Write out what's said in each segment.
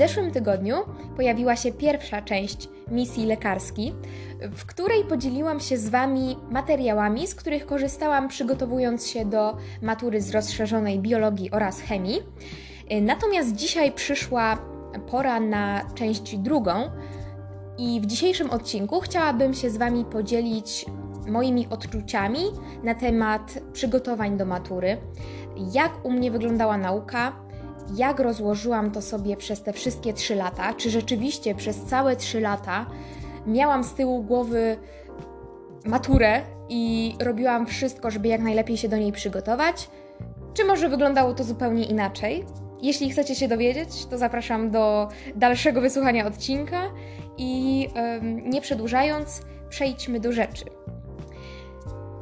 zeszłym tygodniu pojawiła się pierwsza część misji lekarskiej, w której podzieliłam się z Wami materiałami, z których korzystałam przygotowując się do matury z rozszerzonej biologii oraz chemii. Natomiast dzisiaj przyszła pora na część drugą i w dzisiejszym odcinku chciałabym się z Wami podzielić moimi odczuciami na temat przygotowań do matury, jak u mnie wyglądała nauka, jak rozłożyłam to sobie przez te wszystkie trzy lata, czy rzeczywiście przez całe trzy lata miałam z tyłu głowy maturę i robiłam wszystko, żeby jak najlepiej się do niej przygotować, czy może wyglądało to zupełnie inaczej. Jeśli chcecie się dowiedzieć, to zapraszam do dalszego wysłuchania odcinka i nie przedłużając, przejdźmy do rzeczy.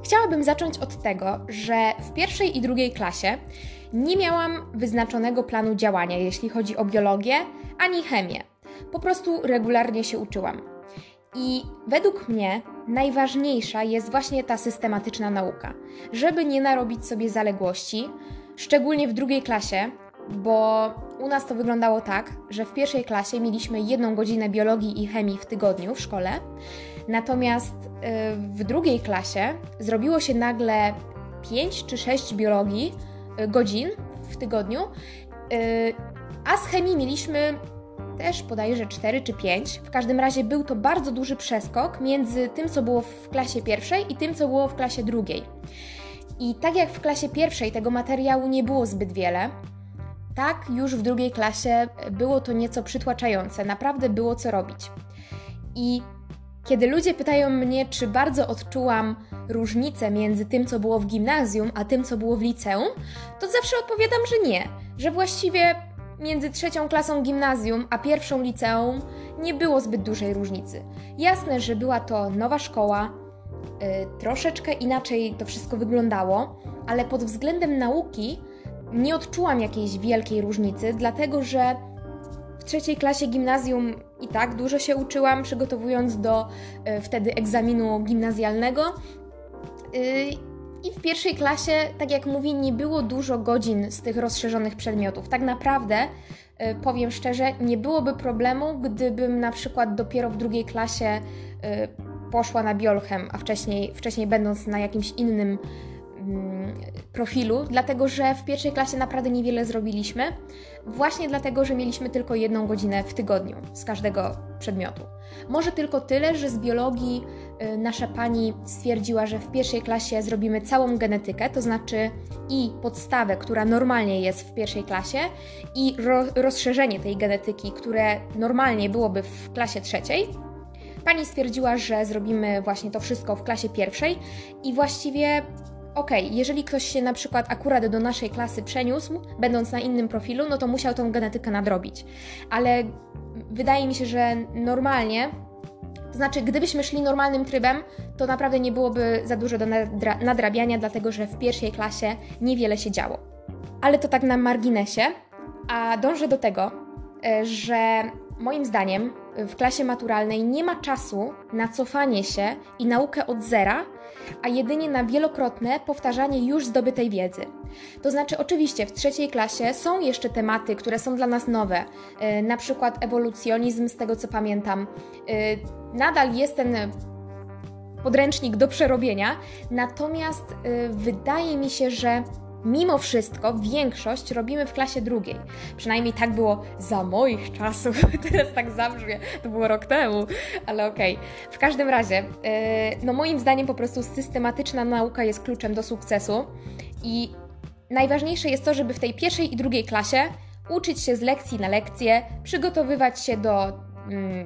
Chciałabym zacząć od tego, że w pierwszej i drugiej klasie nie miałam wyznaczonego planu działania, jeśli chodzi o biologię ani chemię. Po prostu regularnie się uczyłam. I według mnie najważniejsza jest właśnie ta systematyczna nauka, żeby nie narobić sobie zaległości, szczególnie w drugiej klasie, bo u nas to wyglądało tak, że w pierwszej klasie mieliśmy jedną godzinę biologii i chemii w tygodniu w szkole, natomiast y, w drugiej klasie zrobiło się nagle 5 czy 6 biologii y, godzin w tygodniu, y, a z chemii mieliśmy też podajże 4 czy 5. W każdym razie był to bardzo duży przeskok między tym, co było w klasie pierwszej i tym, co było w klasie drugiej. I tak jak w klasie pierwszej tego materiału nie było zbyt wiele, tak już w drugiej klasie było to nieco przytłaczające, naprawdę było co robić. I kiedy ludzie pytają mnie, czy bardzo odczułam różnicę między tym, co było w gimnazjum, a tym, co było w liceum, to zawsze odpowiadam, że nie, że właściwie między trzecią klasą gimnazjum a pierwszą liceum nie było zbyt dużej różnicy. Jasne, że była to nowa szkoła, yy, troszeczkę inaczej to wszystko wyglądało, ale pod względem nauki nie odczułam jakiejś wielkiej różnicy, dlatego że w trzeciej klasie gimnazjum i tak dużo się uczyłam, przygotowując do y, wtedy egzaminu gimnazjalnego. Y, I w pierwszej klasie, tak jak mówię, nie było dużo godzin z tych rozszerzonych przedmiotów. Tak naprawdę, y, powiem szczerze, nie byłoby problemu, gdybym na przykład dopiero w drugiej klasie poszła na biolchem, a wcześniej, wcześniej będąc na jakimś innym profilu, dlatego że w pierwszej klasie naprawdę niewiele zrobiliśmy, właśnie dlatego, że mieliśmy tylko jedną godzinę w tygodniu z każdego przedmiotu. Może tylko tyle, że z biologii y, nasza pani stwierdziła, że w pierwszej klasie zrobimy całą genetykę, to znaczy i podstawę, która normalnie jest w pierwszej klasie, i ro rozszerzenie tej genetyki, które normalnie byłoby w klasie trzeciej. Pani stwierdziła, że zrobimy właśnie to wszystko w klasie pierwszej i właściwie ok, jeżeli ktoś się na przykład akurat do naszej klasy przeniósł, będąc na innym profilu, no to musiał tą genetykę nadrobić. Ale wydaje mi się, że normalnie, to znaczy, gdybyśmy szli normalnym trybem, to naprawdę nie byłoby za dużo do nadra nadrabiania, dlatego że w pierwszej klasie niewiele się działo. Ale to tak na marginesie, a dążę do tego, e, że moim zdaniem w klasie maturalnej nie ma czasu na cofanie się i naukę od zera, a jedynie na wielokrotne powtarzanie już zdobytej wiedzy. To znaczy, oczywiście w trzeciej klasie są jeszcze tematy, które są dla nas nowe, yy, na przykład ewolucjonizm, z tego co pamiętam. Yy, nadal jest ten podręcznik do przerobienia, natomiast yy, wydaje mi się, że Mimo wszystko większość robimy w klasie drugiej. Przynajmniej tak było za moich czasów. Teraz tak zabrzmie, to było rok temu, ale okej. Okay. W każdym razie, yy, no moim zdaniem po prostu systematyczna nauka jest kluczem do sukcesu i najważniejsze jest to, żeby w tej pierwszej i drugiej klasie uczyć się z lekcji na lekcję, przygotowywać się do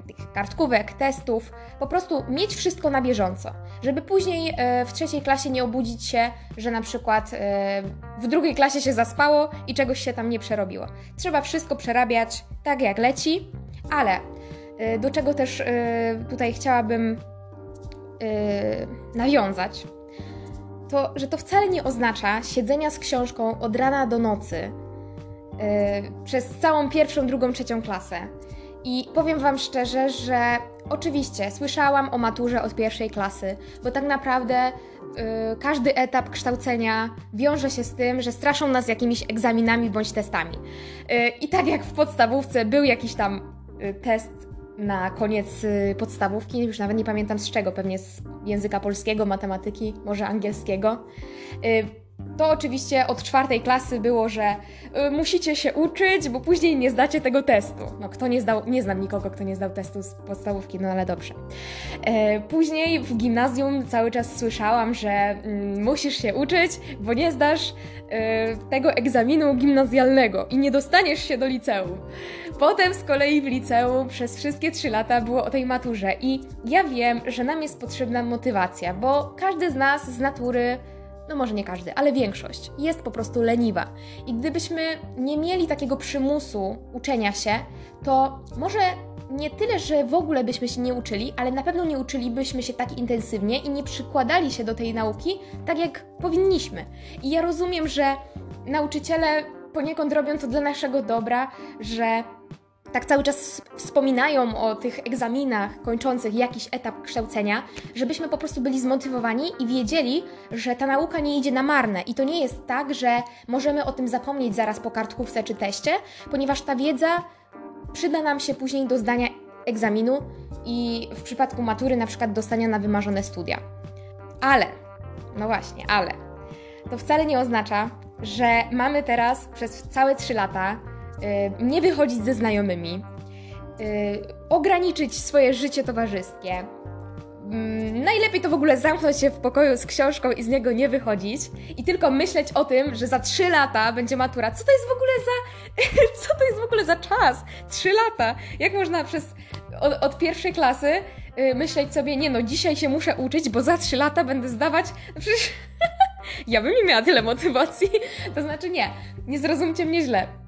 tych kartkówek, testów, po prostu mieć wszystko na bieżąco, żeby później e, w trzeciej klasie nie obudzić się, że na przykład e, w drugiej klasie się zaspało i czegoś się tam nie przerobiło. Trzeba wszystko przerabiać tak jak leci, ale e, do czego też tutaj chciałabym nawiązać, to że to wcale nie oznacza siedzenia z książką od rana do nocy przez całą pierwszą, drugą, trzecią klasę. I powiem Wam szczerze, że oczywiście słyszałam o maturze od pierwszej klasy, bo tak naprawdę y, każdy etap kształcenia wiąże się z tym, że straszą nas jakimiś egzaminami bądź testami. Y, I tak jak w podstawówce był jakiś tam y, test na koniec y, podstawówki, już nawet nie pamiętam z czego, pewnie z języka polskiego, matematyki, może angielskiego. To oczywiście od czwartej klasy było, że y, musicie się uczyć, bo później nie zdacie tego testu. No kto nie zdał, nie znam nikogo, kto nie zdał testu z podstawówki, no ale dobrze. E, później w gimnazjum cały czas słyszałam, że y, musisz się uczyć, bo nie zdasz y, tego egzaminu gimnazjalnego i nie dostaniesz się do liceum. Potem z kolei w liceum przez wszystkie trzy lata było o tej maturze i ja wiem, że nam jest potrzebna motywacja, bo każdy z nas z natury no może nie każdy, ale większość, jest po prostu leniwa. I gdybyśmy nie mieli takiego przymusu uczenia się, to może nie tyle, że w ogóle byśmy się nie uczyli, ale na pewno nie uczylibyśmy się tak intensywnie i nie przykładali się do tej nauki tak, jak powinniśmy. I ja rozumiem, że nauczyciele poniekąd robią to dla naszego dobra, że tak cały czas wspominają o tych egzaminach kończących jakiś etap kształcenia, żebyśmy po prostu byli zmotywowani i wiedzieli, że ta nauka nie idzie na marne. I to nie jest tak, że możemy o tym zapomnieć zaraz po kartkówce czy teście, ponieważ ta wiedza przyda nam się później do zdania egzaminu i w przypadku matury na przykład dostania na wymarzone studia. Ale, no właśnie, ale, to wcale nie oznacza, że mamy teraz przez całe 3 lata nie wychodzić ze znajomymi, y, ograniczyć swoje życie towarzyskie. Mm, najlepiej to w ogóle zamknąć się w pokoju z książką i z niego nie wychodzić i tylko myśleć o tym, że za trzy lata będzie matura. Co to jest w ogóle za. Co to jest w ogóle za czas? Trzy lata! Jak można przez. od, od pierwszej klasy yy, myśleć sobie, nie no, dzisiaj się muszę uczyć, bo za trzy lata będę zdawać. No przecież. ja bym nie miała tyle motywacji. To znaczy, nie, nie zrozumcie mnie źle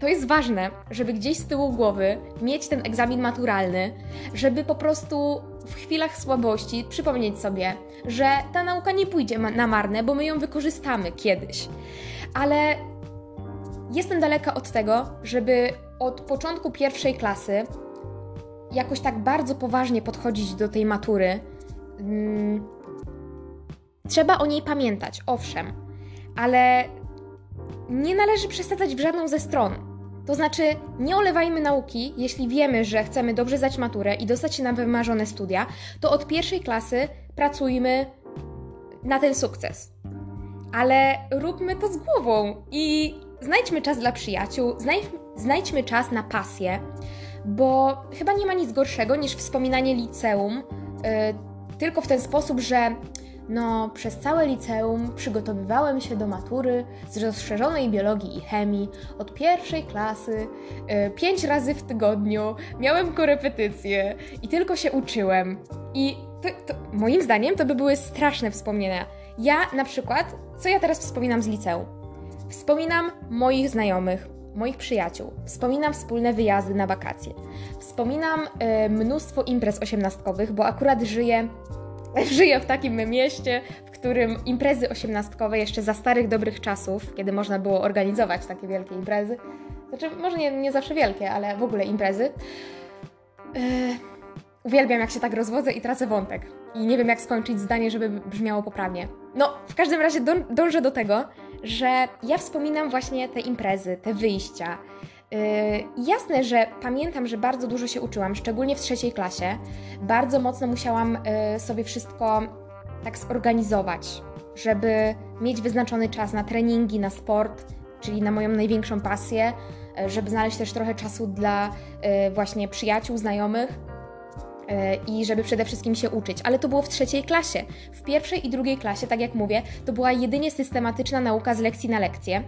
to jest ważne, żeby gdzieś z tyłu głowy mieć ten egzamin maturalny, żeby po prostu w chwilach słabości przypomnieć sobie, że ta nauka nie pójdzie na marne, bo my ją wykorzystamy kiedyś. Ale jestem daleka od tego, żeby od początku pierwszej klasy jakoś tak bardzo poważnie podchodzić do tej matury. Hmm, trzeba o niej pamiętać, owszem, ale nie należy przesadzać w żadną ze stron. To znaczy, nie olewajmy nauki, jeśli wiemy, że chcemy dobrze zdać maturę i dostać się na wymarzone studia, to od pierwszej klasy pracujmy na ten sukces. Ale róbmy to z głową i znajdźmy czas dla przyjaciół, znajdźmy czas na pasję, bo chyba nie ma nic gorszego niż wspominanie liceum, yy, tylko w ten sposób, że no, przez całe liceum przygotowywałem się do matury z rozszerzonej biologii i chemii od pierwszej klasy, yy, pięć razy w tygodniu, miałem korepetycje i tylko się uczyłem. I to, to, moim zdaniem to by były straszne wspomnienia. Ja na przykład, co ja teraz wspominam z liceum? Wspominam moich znajomych, moich przyjaciół, wspominam wspólne wyjazdy na wakacje, wspominam y, mnóstwo imprez osiemnastkowych, bo akurat żyję Żyję w takim mieście, w którym imprezy osiemnastkowe jeszcze za starych dobrych czasów, kiedy można było organizować takie wielkie imprezy, znaczy może nie, nie zawsze wielkie, ale w ogóle imprezy, yy, uwielbiam jak się tak rozwodzę i tracę wątek. I nie wiem jak skończyć zdanie, żeby brzmiało poprawnie. No, w każdym razie dążę do tego, że ja wspominam właśnie te imprezy, te wyjścia, jasne, że pamiętam, że bardzo dużo się uczyłam, szczególnie w trzeciej klasie. Bardzo mocno musiałam yy, sobie wszystko tak zorganizować, żeby mieć wyznaczony czas na treningi, na sport, czyli na moją największą pasję, yy, żeby znaleźć też trochę czasu dla właśnie przyjaciół, znajomych i żeby przede wszystkim się uczyć. Ale to było w trzeciej klasie. W pierwszej i drugiej klasie, tak jak mówię, to była jedynie systematyczna nauka z lekcji na lekcję.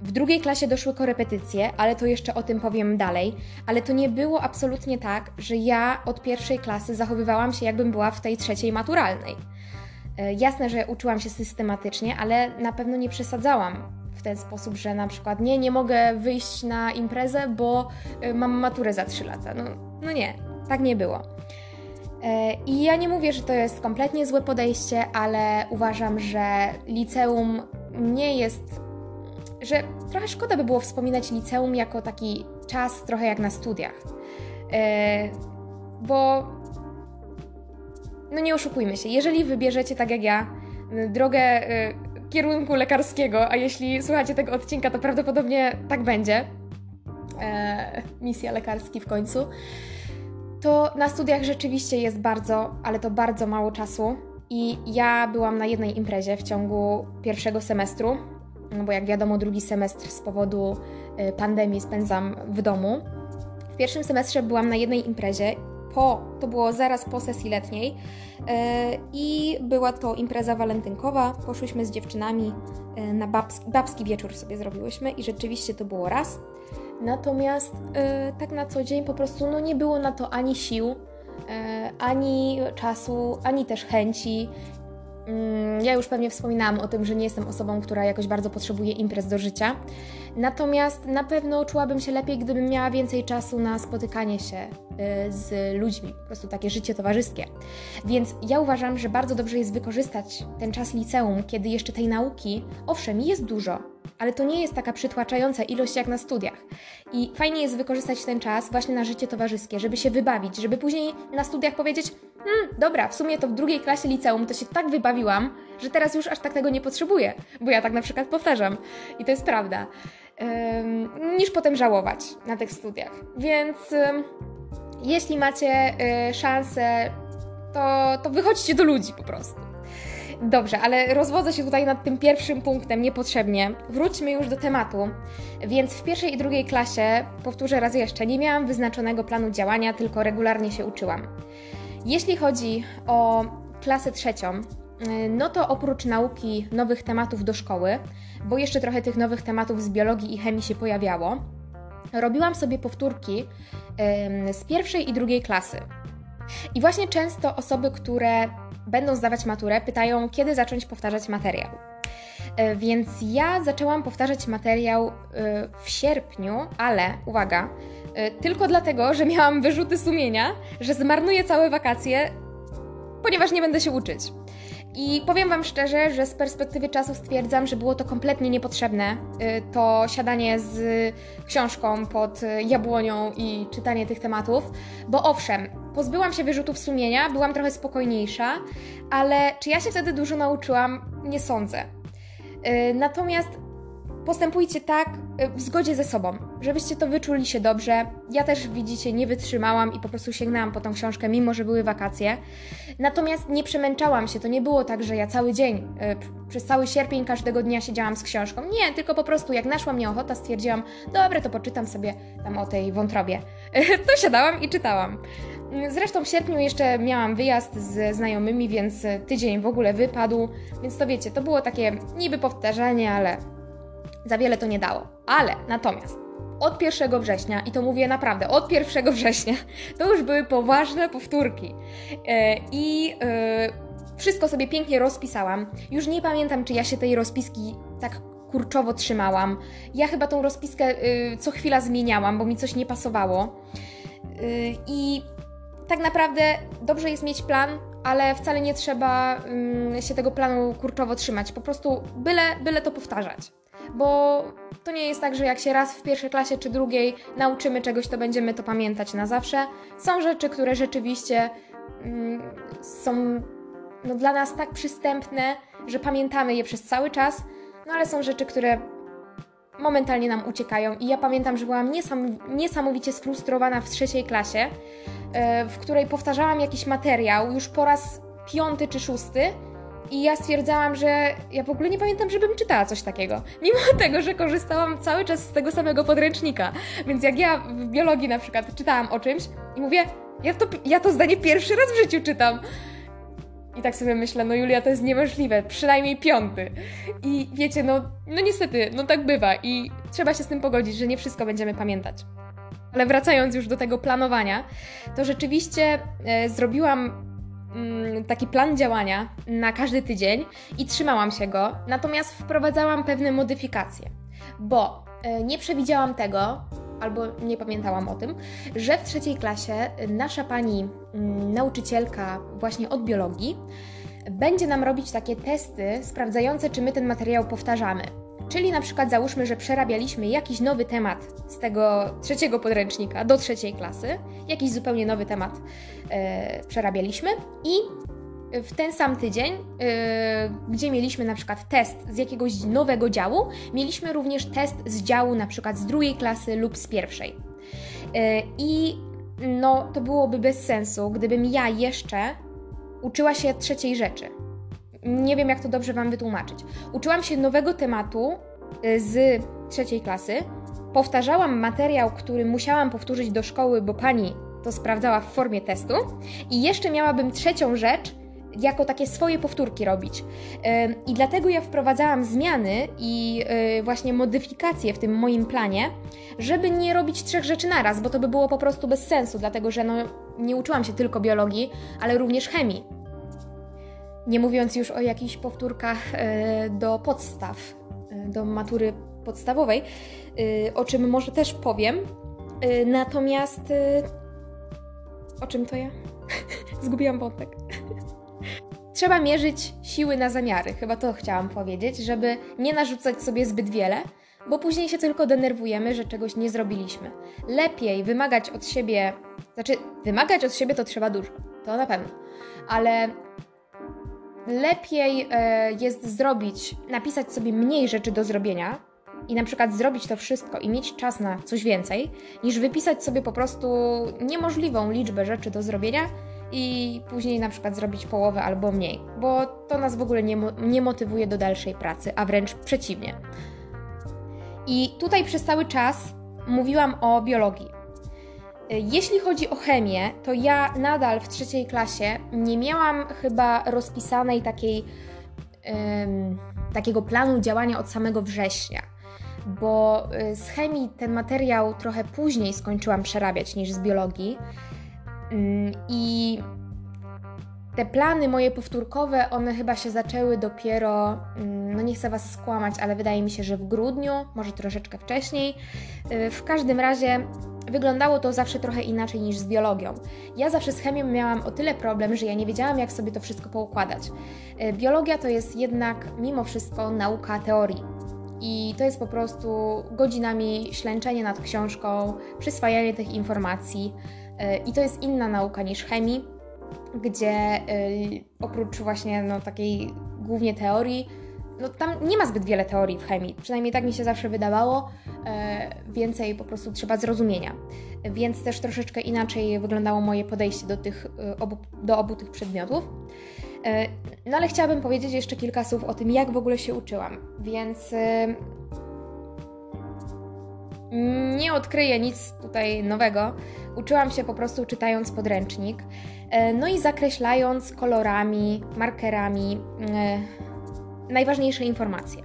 W drugiej klasie doszły korepetycje, ale to jeszcze o tym powiem dalej. Ale to nie było absolutnie tak, że ja od pierwszej klasy zachowywałam się, jakbym była w tej trzeciej maturalnej. E, jasne, że uczyłam się systematycznie, ale na pewno nie przesadzałam w ten sposób, że na przykład nie, nie mogę wyjść na imprezę, bo e, mam maturę za 3 lata. No, no nie, tak nie było. E, I ja nie mówię, że to jest kompletnie złe podejście, ale uważam, że liceum nie jest że trochę szkoda by było wspominać liceum jako taki czas trochę jak na studiach. E, bo no nie oszukujmy się, jeżeli wybierzecie tak jak ja drogę y, kierunku lekarskiego, a jeśli słuchacie tego odcinka, to prawdopodobnie tak będzie. E, misja lekarski w końcu. To na studiach rzeczywiście jest bardzo, ale to bardzo mało czasu. I ja byłam na jednej imprezie w ciągu pierwszego semestru, no bo jak wiadomo, drugi semestr z powodu y, pandemii spędzam w domu. W pierwszym semestrze byłam na jednej imprezie, po, to było zaraz po sesji letniej y, i była to impreza walentynkowa. Poszłyśmy z dziewczynami y, na babski, babski wieczór sobie zrobiłyśmy i rzeczywiście to było raz. Natomiast tak na co dzień po prostu no, nie było na to ani sił, ani czasu, ani też chęci. Mm, ja już pewnie wspominałam o tym, że nie jestem osobą, która jakoś bardzo potrzebuje imprez do życia. Natomiast na pewno czułabym się lepiej, gdybym miała więcej czasu na spotykanie się y, z ludźmi, po prostu takie życie towarzyskie. Więc ja uważam, że bardzo dobrze jest wykorzystać ten czas liceum, kiedy jeszcze tej nauki, owszem, jest dużo, ale to nie jest taka przytłaczająca ilość jak na studiach. I fajnie jest wykorzystać ten czas właśnie na życie towarzyskie, żeby się wybawić, żeby później na studiach powiedzieć: Hmm, dobra, w sumie to w drugiej klasie liceum to się tak wybawiłam, że teraz już aż tak tego nie potrzebuję, bo ja tak na przykład powtarzam. I to jest prawda. Niż potem żałować na tych studiach. Więc jeśli macie y, szansę, to, to wychodźcie do ludzi po prostu. Dobrze, ale rozwodzę się tutaj nad tym pierwszym punktem niepotrzebnie. Wróćmy już do tematu. Więc w pierwszej i drugiej klasie, powtórzę raz jeszcze, nie miałam wyznaczonego planu działania, tylko regularnie się uczyłam. Jeśli chodzi o klasę trzecią, y, no to oprócz nauki nowych tematów do szkoły, bo jeszcze trochę tych nowych tematów z biologii i chemii się pojawiało, robiłam sobie powtórki z pierwszej i drugiej klasy. I właśnie często osoby, które będą zdawać maturę, pytają, kiedy zacząć powtarzać materiał. E, więc ja zaczęłam powtarzać materiał e, w sierpniu, ale uwaga, e, tylko dlatego, że miałam wyrzuty sumienia, że zmarnuję całe wakacje, ponieważ nie będę się uczyć. I powiem Wam szczerze, że z perspektywy czasu stwierdzam, że było to kompletnie niepotrzebne. To siadanie z książką pod jabłonią i czytanie tych tematów, bo owszem, pozbyłam się wyrzutów sumienia, byłam trochę spokojniejsza, ale czy ja się wtedy dużo nauczyłam? Nie sądzę. Y, natomiast postępujcie tak y, w zgodzie ze sobą, żebyście to wyczuli się dobrze. Ja też, widzicie, nie wytrzymałam i po prostu sięgnęłam po tą książkę, mimo że były wakacje. Natomiast nie przemęczałam się. To nie było tak, że ja cały dzień, y, przez cały sierpień każdego dnia siedziałam z książką. Nie, tylko po prostu jak naszła mnie ochota, stwierdziłam, dobra, to poczytam sobie tam o tej wątrobie. to siadałam i czytałam. Zresztą w sierpniu jeszcze miałam wyjazd ze znajomymi, więc tydzień w ogóle wypadł, więc to wiecie, to było takie niby powtarzanie, ale za wiele to nie dało. Ale natomiast od 1 września, i to mówię naprawdę, od 1 września, to już były poważne powtórki. E, I e, wszystko sobie pięknie rozpisałam. Już nie pamiętam, czy ja się tej rozpiski tak kurczowo trzymałam. Ja chyba tą rozpiskę e, co chwila zmieniałam, bo mi coś nie pasowało. I tak naprawdę dobrze jest mieć plan, ale wcale nie trzeba um, się tego planu kurczowo trzymać. Po prostu byle, byle to powtarzać. Bo to nie jest tak, że jak się raz w pierwszej klasie czy drugiej nauczymy czegoś, to będziemy to pamiętać na zawsze. Są rzeczy, które rzeczywiście um, są no, dla nas tak przystępne, że pamiętamy je przez cały czas, no ale są rzeczy, które momentalnie nam uciekają. I ja pamiętam, że byłam niesam, niesamowicie sfrustrowana w trzeciej klasie, E, w której powtarzałam jakiś materiał już po raz piąty czy szósty. I ja stwierdzałam, że ja w ogóle nie pamiętam, żebym czytała coś takiego. Mimo tego, że korzystałam cały czas z tego samego podręcznika. Więc jak ja w biologii na przykład czytałam o czymś i mówię, ja to, ja to zdanie pierwszy raz w życiu czytam. I tak sobie myślę, no Julia, to jest niemożliwe, przynajmniej piąty. I wiecie, no, no niestety, no tak bywa i trzeba się z tym pogodzić, że nie wszystko będziemy pamiętać. Ale wracając już do tego planowania, to rzeczywiście e, zrobiłam taki plan działania na każdy tydzień i trzymałam się go, natomiast wprowadzałam pewne modyfikacje, bo e, nie przewidziałam tego, albo nie pamiętałam o tym, że w trzeciej klasie nasza pani mm, nauczycielka właśnie od biologii będzie nam robić takie testy sprawdzające, czy my ten materiał powtarzamy. Czyli na przykład załóżmy, że przerabialiśmy jakiś nowy temat z tego trzeciego podręcznika do trzeciej klasy, jakiś zupełnie nowy temat e, przerabialiśmy i w ten sam tydzień, yy, gdzie mieliśmy na przykład test z jakiegoś nowego działu, mieliśmy również test z działu na przykład z drugiej klasy lub z pierwszej. Yy, I no, to byłoby bez sensu, gdybym ja jeszcze uczyła się trzeciej rzeczy. Nie wiem, jak to dobrze Wam wytłumaczyć. Uczyłam się nowego tematu yy, z trzeciej klasy, powtarzałam materiał, który musiałam powtórzyć do szkoły, bo pani to sprawdzała w formie testu, i jeszcze miałabym trzecią rzecz, jako takie swoje powtórki robić. I dlatego ja wprowadzałam zmiany i y, właśnie modyfikacje w tym moim planie, żeby nie robić trzech rzeczy naraz, bo to by było po prostu bez sensu, dlatego że no, nie uczyłam się tylko biologii, ale również chemii. Nie mówiąc już o jakichś powtórkach y, do podstaw, y, do matury podstawowej, o czym może też powiem. Natomiast o czym to ja? Zgubiłam wątek. Trzeba mierzyć siły na zamiary, chyba to chciałam powiedzieć, żeby nie narzucać sobie zbyt wiele, bo później się tylko denerwujemy, że czegoś nie zrobiliśmy. Lepiej wymagać od siebie, znaczy wymagać od siebie to trzeba dużo, to na pewno, ale lepiej e, jest zrobić, napisać sobie mniej rzeczy do zrobienia i na przykład zrobić to wszystko i mieć czas na coś więcej, niż wypisać sobie po prostu niemożliwą liczbę rzeczy do zrobienia i później na przykład zrobić połowę albo mniej, bo to nas w ogóle nie, nie motywuje do dalszej pracy, a wręcz przeciwnie. I tutaj przez cały czas mówiłam o biologii. Jeśli chodzi o chemię, to ja nadal w trzeciej klasie nie miałam chyba rozpisanej takiej, ym, takiego planu działania od samego września, bo y, z chemii ten materiał trochę później skończyłam przerabiać niż z biologii. Mm, I te plany moje powtórkowe, one chyba się zaczęły dopiero, mm, no nie chcę Was skłamać, ale wydaje mi się, że w grudniu, może troszeczkę wcześniej. Y, w każdym razie wyglądało to zawsze trochę inaczej niż z biologią. Ja zawsze z chemią miałam o tyle problem, że ja nie wiedziałam, jak sobie to wszystko poukładać. Y, biologia to jest jednak mimo wszystko nauka teorii. I to jest po prostu godzinami ślęczenie nad książką, przyswajanie tych informacji. I to jest inna nauka niż chemii, gdzie y, oprócz właśnie no, takiej głównie teorii, no tam nie ma zbyt wiele teorii w chemii, przynajmniej tak mi się zawsze wydawało, e, więcej po prostu trzeba zrozumienia. Więc też troszeczkę inaczej wyglądało moje podejście do, tych, y, obu, do obu tych przedmiotów. E, no ale chciałabym powiedzieć jeszcze kilka słów o tym, jak w ogóle się uczyłam. Więc y, nie odkryję nic tutaj nowego. Uczyłam się po prostu czytając podręcznik, e, no i zakreślając kolorami, markerami e, najważniejsze informacje.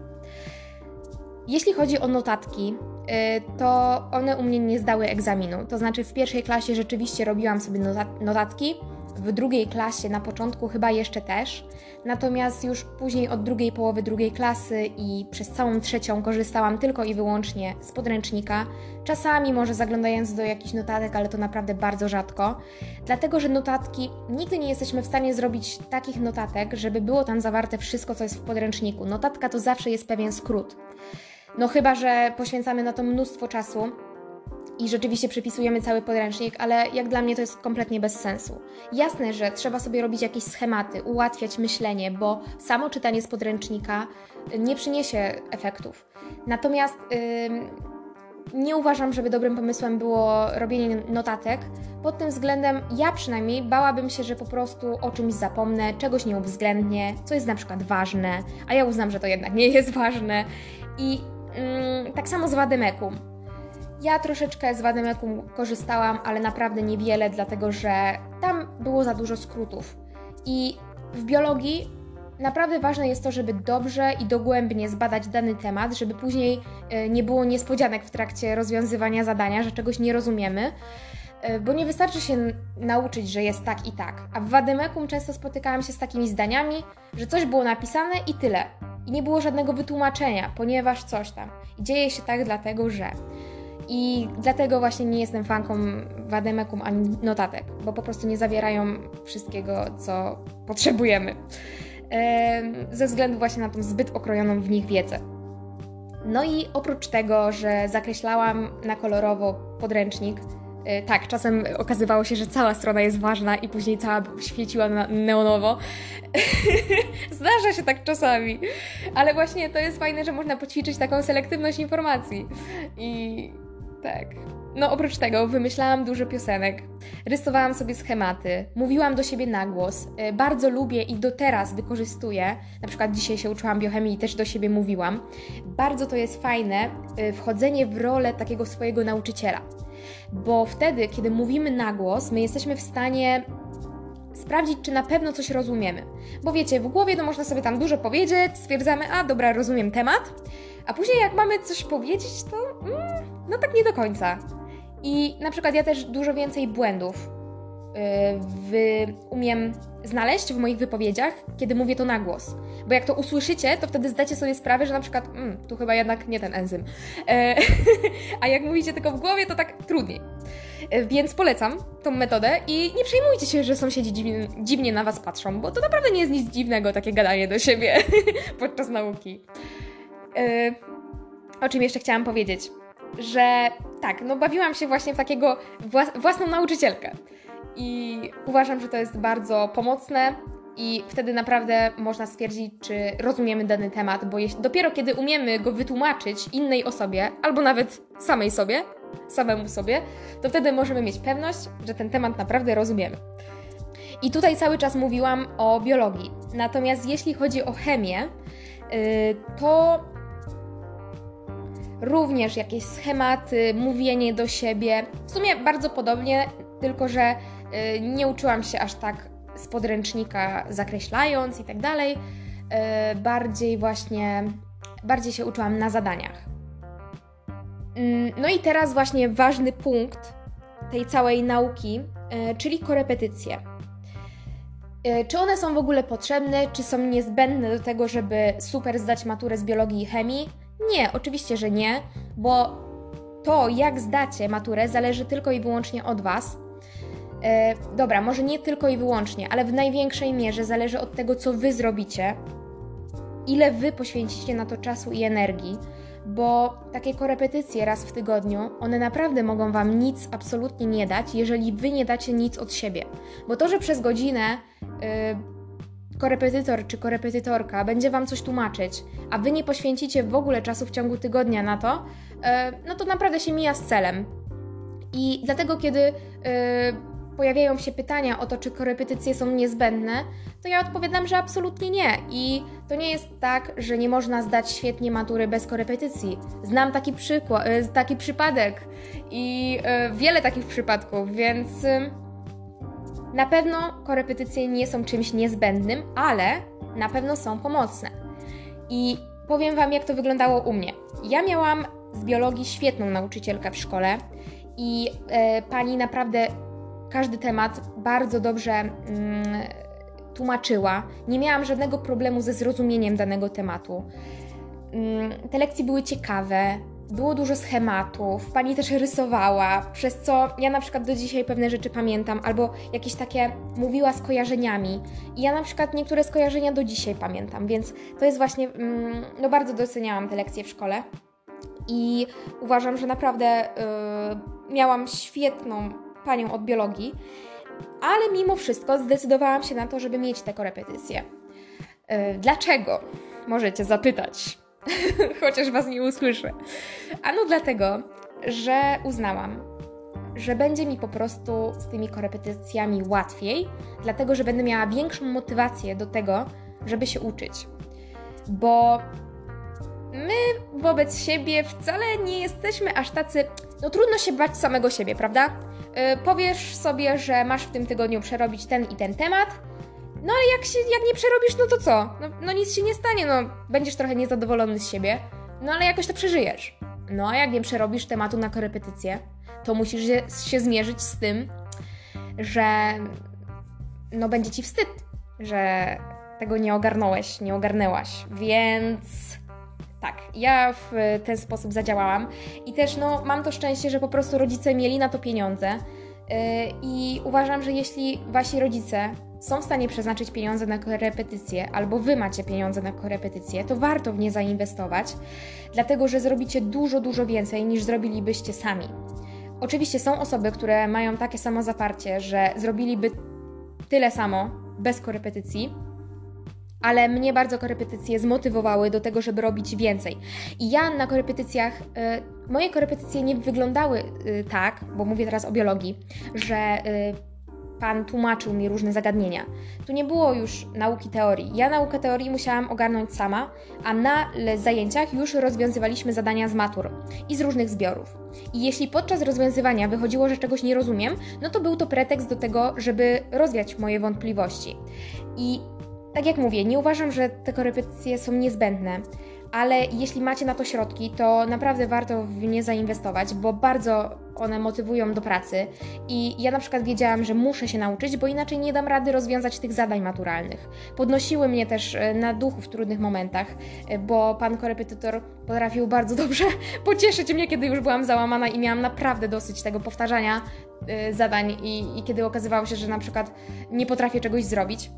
Jeśli chodzi o notatki, e, to one u mnie nie zdały egzaminu. To znaczy, w pierwszej klasie rzeczywiście robiłam sobie notatki, w drugiej klasie na początku chyba jeszcze też, natomiast już później od drugiej połowy drugiej klasy i przez całą trzecią korzystałam tylko i wyłącznie z podręcznika, czasami może zaglądając do jakichś notatek, ale to naprawdę bardzo rzadko, dlatego że notatki nigdy nie jesteśmy w stanie zrobić takich notatek, żeby było tam zawarte wszystko, co jest w podręczniku. Notatka to zawsze jest pewien skrót. No chyba, że poświęcamy na to mnóstwo czasu, i rzeczywiście przepisujemy cały podręcznik, ale jak dla mnie to jest kompletnie bez sensu. Jasne, że trzeba sobie robić jakieś schematy, ułatwiać myślenie, bo samo czytanie z podręcznika nie przyniesie efektów. Natomiast yy, nie uważam, żeby dobrym pomysłem było robienie notatek. Pod tym względem ja przynajmniej bałabym się, że po prostu o czymś zapomnę, czegoś nie uwzględnię, co jest na przykład ważne, a ja uznam, że to jednak nie jest ważne. I yy, tak samo z Wademekum ja troszeczkę z Wademekum korzystałam, ale naprawdę niewiele, dlatego że tam było za dużo skrótów. I w biologii naprawdę ważne jest to, żeby dobrze i dogłębnie zbadać dany temat, żeby później e, nie było niespodzianek w trakcie rozwiązywania zadania, że czegoś nie rozumiemy. E, bo nie wystarczy się nauczyć, że jest tak i tak. A w Wademekum często spotykałam się z takimi zdaniami, że coś było napisane i tyle. I nie było żadnego wytłumaczenia, ponieważ coś tam. I dzieje się tak dlatego, że. I dlatego właśnie nie jestem fanką wademekum ani notatek, bo po prostu nie zawierają wszystkiego, co potrzebujemy. Ze względu właśnie na tą zbyt okrojoną w nich wiedzę. No i oprócz tego, że zakreślałam na kolorowo podręcznik, E, tak, czasem okazywało się, że cała strona jest ważna i później cała świeciła na neonowo. Zdarza się tak czasami. Ale właśnie to jest fajne, że można poćwiczyć taką selektywność informacji. I tak. No oprócz tego wymyślałam dużo piosenek, rysowałam sobie schematy, mówiłam do siebie na głos. E, bardzo lubię i do teraz wykorzystuję, na przykład dzisiaj się uczyłam biochemii i też do siebie mówiłam. Bardzo to jest fajne, e, wchodzenie w rolę takiego swojego nauczyciela. Bo wtedy, kiedy mówimy na głos, my jesteśmy w stanie sprawdzić, czy na pewno coś rozumiemy. Bo wiecie, w głowie to można sobie tam dużo powiedzieć, stwierdzamy, a dobra, rozumiem temat, a później jak mamy coś powiedzieć, to mm, no tak nie do końca. I na przykład ja też dużo więcej błędów yy, umiem znaleźć w moich wypowiedziach, kiedy mówię to na głos. Bo jak to usłyszycie, to wtedy zdacie sobie sprawę, że na przykład, mm, tu chyba jednak nie ten enzym. E, a jak mówicie tylko w głowie, to tak trudniej. E, więc polecam tą metodę i nie przejmujcie się, że sąsiedzi dziwnie, dziwnie na Was patrzą, bo to naprawdę nie jest nic dziwnego, takie gadanie do siebie podczas nauki. E, o czym jeszcze chciałam powiedzieć? Że tak, no bawiłam się właśnie w takiego własną nauczycielkę. I uważam, że to jest bardzo pomocne i wtedy naprawdę można stwierdzić, czy rozumiemy dany temat, bo jeśli, dopiero kiedy umiemy go wytłumaczyć innej osobie, albo nawet samej sobie, samemu sobie, to wtedy możemy mieć pewność, że ten temat naprawdę rozumiemy. I tutaj cały czas mówiłam o biologii. Natomiast jeśli chodzi o chemię, yy, to również jakieś schematy, mówienie do siebie. W sumie bardzo podobnie, tylko że y, nie uczyłam się aż tak z podręcznika zakreślając i tak dalej. Y, bardziej właśnie, bardziej się uczyłam na zadaniach. Mm, no i teraz właśnie ważny punkt tej całej nauki, y, czyli korepetycje. Czy one są w ogóle potrzebne, czy są niezbędne do tego, żeby super zdać maturę z biologii i chemii? Nie, oczywiście, że nie, bo to, jak zdacie maturę, zależy tylko i wyłącznie od Was. E, dobra, może nie tylko i wyłącznie, ale w największej mierze zależy od tego, co Wy zrobicie, ile Wy poświęcicie na to czasu i energii, bo takie korepetycje raz w tygodniu, one naprawdę mogą Wam nic absolutnie nie dać, jeżeli Wy nie dacie nic od siebie. Bo to, że przez godzinę. Yy, korepetytor czy korepetytorka będzie Wam coś tłumaczyć, a Wy nie poświęcicie w ogóle czasu w ciągu tygodnia na to, e, no to naprawdę się mija z celem. I dlatego, kiedy e, pojawiają się pytania o to, czy korepetycje są niezbędne, to ja odpowiadam, że absolutnie nie. I to nie jest tak, że nie można zdać świetnie matury bez korepetycji. Znam taki przykład, e, taki przypadek i wiele takich przypadków, więc na pewno korepetycje nie są czymś niezbędnym, ale na pewno są pomocne. I powiem Wam, jak to wyglądało u mnie. Ja miałam z biologii świetną nauczycielkę w szkole i e, pani naprawdę każdy temat bardzo dobrze mm, tłumaczyła. Nie miałam żadnego problemu ze zrozumieniem danego tematu. Mm, te lekcje były ciekawe, było dużo schematów, pani też rysowała, przez co ja na przykład do dzisiaj pewne rzeczy pamiętam, albo jakieś takie mówiła skojarzeniami. I ja na przykład niektóre skojarzenia do dzisiaj pamiętam, więc to jest właśnie, mm, no bardzo doceniałam te lekcje w szkole. I uważam, że naprawdę yy, miałam świetną panią od biologii, ale mimo wszystko zdecydowałam się na to, żeby mieć te korepetycje. Yy, dlaczego? Możecie zapytać. chociaż Was nie usłyszę. Ano dlatego, że uznałam, że będzie mi po prostu z tymi korepetycjami łatwiej, dlatego że będę miała większą motywację do tego, żeby się uczyć. Bo my wobec siebie wcale nie jesteśmy aż tacy. No trudno się bać samego siebie, prawda? Yy, powiesz sobie, że masz w tym tygodniu przerobić ten i ten temat, no ale jak, się, jak nie przerobisz, no to co? No, no nic się nie stanie, no będziesz trochę niezadowolony z siebie, no ale jakoś to przeżyjesz. No a jak nie przerobisz tematu na korepetycję, to musisz się, się zmierzyć z tym, że no będzie ci wstyd, że tego nie ogarnąłeś, nie ogarnęłaś. Więc tak, ja w ten sposób zadziałałam i też no mam to szczęście, że po prostu rodzice mieli na to pieniądze. Yy, I uważam, że jeśli wasi rodzice są w stanie przeznaczyć pieniądze na korepetycje, albo wy macie pieniądze na korepetycje, to warto w nie zainwestować, dlatego że zrobicie dużo, dużo więcej niż zrobilibyście sami. Oczywiście są osoby, które mają takie samo zaparcie, że zrobiliby tyle samo bez korepetycji, ale mnie bardzo korepetycje zmotywowały do tego, żeby robić więcej. I ja na korepetycjach, y, moje korepetycje nie wyglądały y, tak, bo mówię teraz o biologii, że y, Pan tłumaczył mi różne zagadnienia. Tu nie było już nauki teorii. Ja naukę teorii musiałam ogarnąć sama, a na zajęciach już rozwiązywaliśmy zadania z matur i z różnych zbiorów. I jeśli podczas rozwiązywania wychodziło, że czegoś nie rozumiem, no to był to pretekst do tego, żeby rozwiać moje wątpliwości. I tak jak mówię, nie uważam, że te korepetycje są niezbędne, ale jeśli macie na to środki, to naprawdę warto w nie zainwestować, bo bardzo one motywują do pracy. I ja na przykład wiedziałam, że muszę się nauczyć, bo inaczej nie dam rady rozwiązać tych zadań maturalnych. Podnosiły mnie też e, na duchu w trudnych momentach, e, bo pan korepetytor potrafił bardzo dobrze pocieszyć mnie, kiedy już byłam załamana i miałam naprawdę dosyć tego powtarzania e, zadań i, i kiedy okazywało się, że na przykład nie potrafię czegoś zrobić.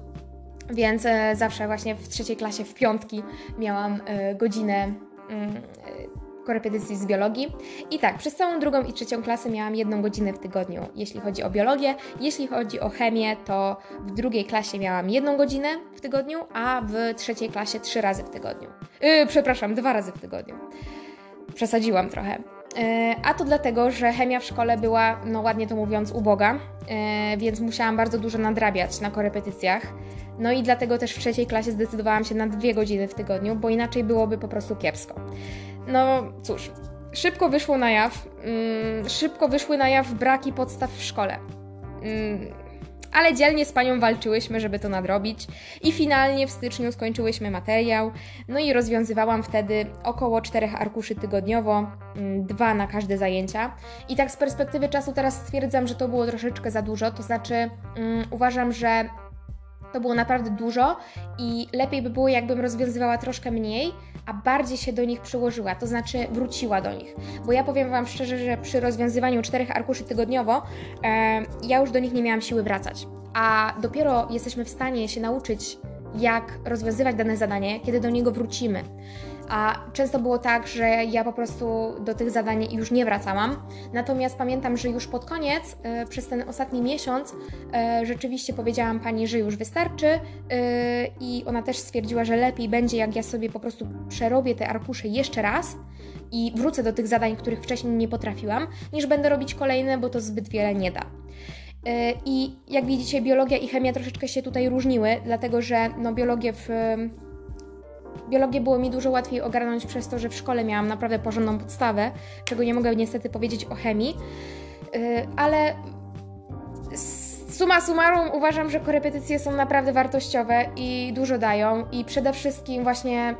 Więc e, zawsze właśnie w trzeciej klasie, w piątki miałam e, godzinę mm, e, korepetycji z biologii. I tak, przez całą drugą i trzecią klasę miałam jedną godzinę w tygodniu, jeśli chodzi o biologię. Jeśli chodzi o chemię, to w drugiej klasie miałam jedną godzinę w tygodniu, a w trzeciej klasie trzy razy w tygodniu. Yy, przepraszam, dwa razy w tygodniu. Przesadziłam trochę. A to dlatego, że chemia w szkole była, no ładnie to mówiąc, uboga, więc musiałam bardzo dużo nadrabiać na korepetycjach. No i dlatego też w trzeciej klasie zdecydowałam się na dwie godziny w tygodniu, bo inaczej byłoby po prostu kiepsko. No cóż, szybko wyszło na jaw, mm, szybko wyszły na jaw braki podstaw w szkole. Ale dzielnie z panią walczyłyśmy, żeby to nadrobić i finalnie w styczniu skończyłyśmy materiał. No i rozwiązywałam wtedy około czterech arkuszy tygodniowo, mm, dwa na każde zajęcia. I tak z perspektywy czasu teraz stwierdzam, że to było troszeczkę za dużo, to znaczy um, uważam, że to było naprawdę dużo i lepiej by było, jakbym rozwiązywała troszkę mniej, a bardziej się do nich przyłożyła, to znaczy wróciła do nich. Bo ja powiem Wam szczerze, że przy rozwiązywaniu czterech arkuszy tygodniowo e, ja już do nich nie miałam siły wracać. A dopiero jesteśmy w stanie się nauczyć, jak rozwiązywać dane zadanie, kiedy do niego wrócimy. A często było tak, że ja po prostu do tych zadań już nie wracałam. Natomiast pamiętam, że już pod koniec, yy, przez ten ostatni miesiąc, yy, rzeczywiście powiedziałam pani, że już wystarczy, yy, i ona też stwierdziła, że lepiej będzie, jak ja sobie po prostu przerobię te arkusze jeszcze raz i wrócę do tych zadań, których wcześniej nie potrafiłam, niż będę robić kolejne, bo to zbyt wiele nie da. I jak widzicie, biologia i chemia troszeczkę się tutaj różniły, dlatego że no, biologię w biologię było mi dużo łatwiej ogarnąć przez to, że w szkole miałam naprawdę porządną podstawę, czego nie mogę niestety powiedzieć o chemii, y, ale suma summarum uważam, że korepetycje są naprawdę wartościowe i dużo dają i przede wszystkim właśnie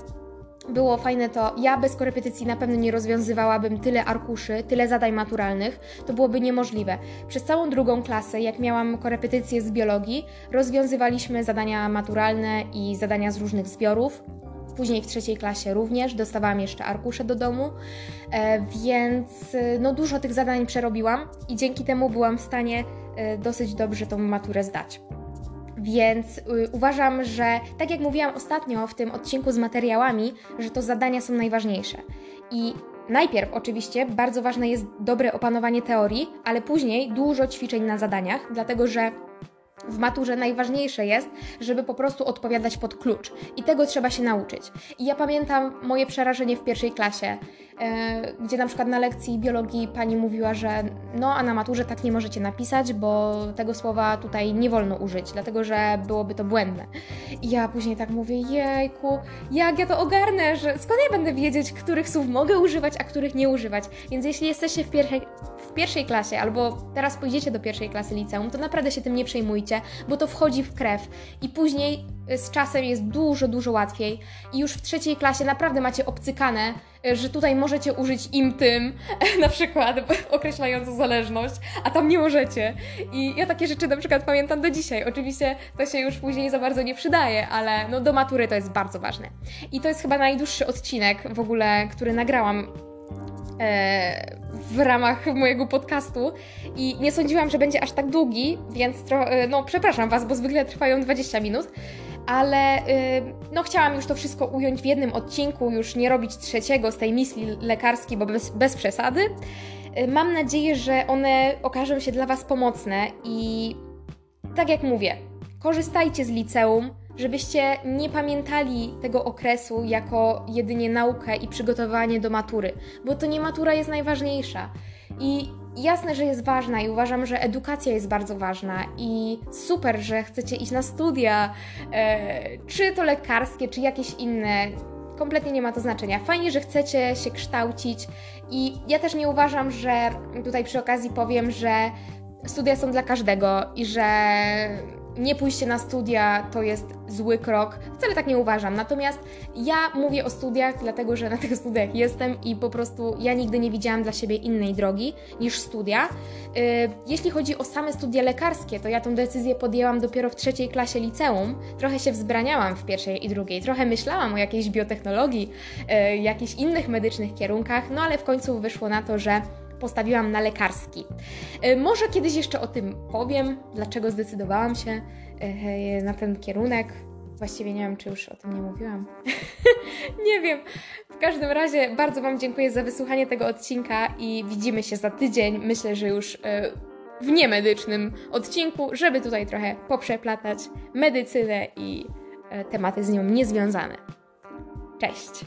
było fajne to, ja bez korepetycji na pewno nie rozwiązywałabym tyle arkuszy, tyle zadań maturalnych, to byłoby niemożliwe. Przez całą drugą klasę, jak miałam korepetycję z biologii, rozwiązywaliśmy zadania maturalne i zadania z różnych zbiorów. Później w trzeciej klasie również dostawałam jeszcze arkusze do domu, e, więc e, no dużo tych zadań przerobiłam i dzięki temu byłam w stanie e, dosyć dobrze tą maturę zdać. Więc uważam, że tak jak mówiłam ostatnio w tym odcinku z materiałami, że to zadania są najważniejsze. I najpierw oczywiście bardzo ważne jest dobre opanowanie teorii, ale później dużo ćwiczeń na zadaniach, dlatego że w maturze najważniejsze jest, żeby po prostu odpowiadać pod klucz. I tego trzeba się nauczyć. I ja pamiętam moje przerażenie w pierwszej klasie, gdzie na przykład na lekcji biologii pani mówiła, że no a na maturze tak nie możecie napisać, bo tego słowa tutaj nie wolno użyć, dlatego że byłoby to błędne. I ja później tak mówię, jejku, jak ja to ogarnę, że skąd ja będę wiedzieć, których słów mogę używać, a których nie używać. Więc jeśli jesteście w pierwszej, pierwszej klasie albo teraz pójdziecie do pierwszej klasy liceum, to naprawdę się tym nie przejmujcie, bo to wchodzi w krew i później z czasem jest dużo, dużo łatwiej i już w trzeciej klasie naprawdę macie obcykane, że tutaj możecie użyć im tym, na przykład określającą zależność, a tam nie możecie. I ja takie rzeczy na przykład pamiętam do dzisiaj. Oczywiście to się już później za bardzo nie przydaje, ale no do matury to jest bardzo ważne. I to jest chyba najdłuższy odcinek w ogóle, który nagrałam e, w ramach mojego podcastu i nie sądziłam, że będzie aż tak długi, więc e, no przepraszam Was, bo zwykle trwają 20 minut ale yy, no chciałam już to wszystko ująć w jednym odcinku, już nie robić trzeciego z tej misji lekarskiej, bo bez, bez przesady. Mam nadzieję, że one okażą się dla Was pomocne i tak jak mówię, korzystajcie z liceum, żebyście nie pamiętali tego okresu jako jedynie naukę i przygotowanie do matury, bo to nie matura jest najważniejsza. I jasne, że jest ważna i uważam, że edukacja jest bardzo ważna i super, że chcecie iść na studia, e, czy to lekarskie, czy jakieś inne. Kompletnie nie ma to znaczenia. Fajnie, że chcecie się kształcić i ja też nie uważam, że tutaj przy okazji powiem, że studia są dla każdego i że nie pójście na studia to jest zły krok. Wcale tak nie uważam. Natomiast ja mówię o studiach, dlatego że na tych studiach jestem i po prostu ja nigdy nie widziałam dla siebie innej drogi niż studia. Y, jeśli chodzi o same studia lekarskie, to ja tą decyzję podjęłam dopiero w trzeciej klasie liceum. Trochę się wzbraniałam w pierwszej i drugiej, trochę myślałam o jakiejś biotechnologii, y, jakichś innych medycznych kierunkach, no ale w końcu wyszło na to, że postawiłam na lekarski. E, może kiedyś jeszcze o tym powiem, dlaczego zdecydowałam się e, na ten kierunek. Właściwie nie wiem, czy już o tym nie mówiłam. nie wiem. W każdym razie bardzo Wam dziękuję za wysłuchanie tego odcinka i widzimy się za tydzień. Myślę, że już e, w niemedycznym odcinku, żeby tutaj trochę poprzeplatać medycynę i tematy z nią niezwiązane. Cześć!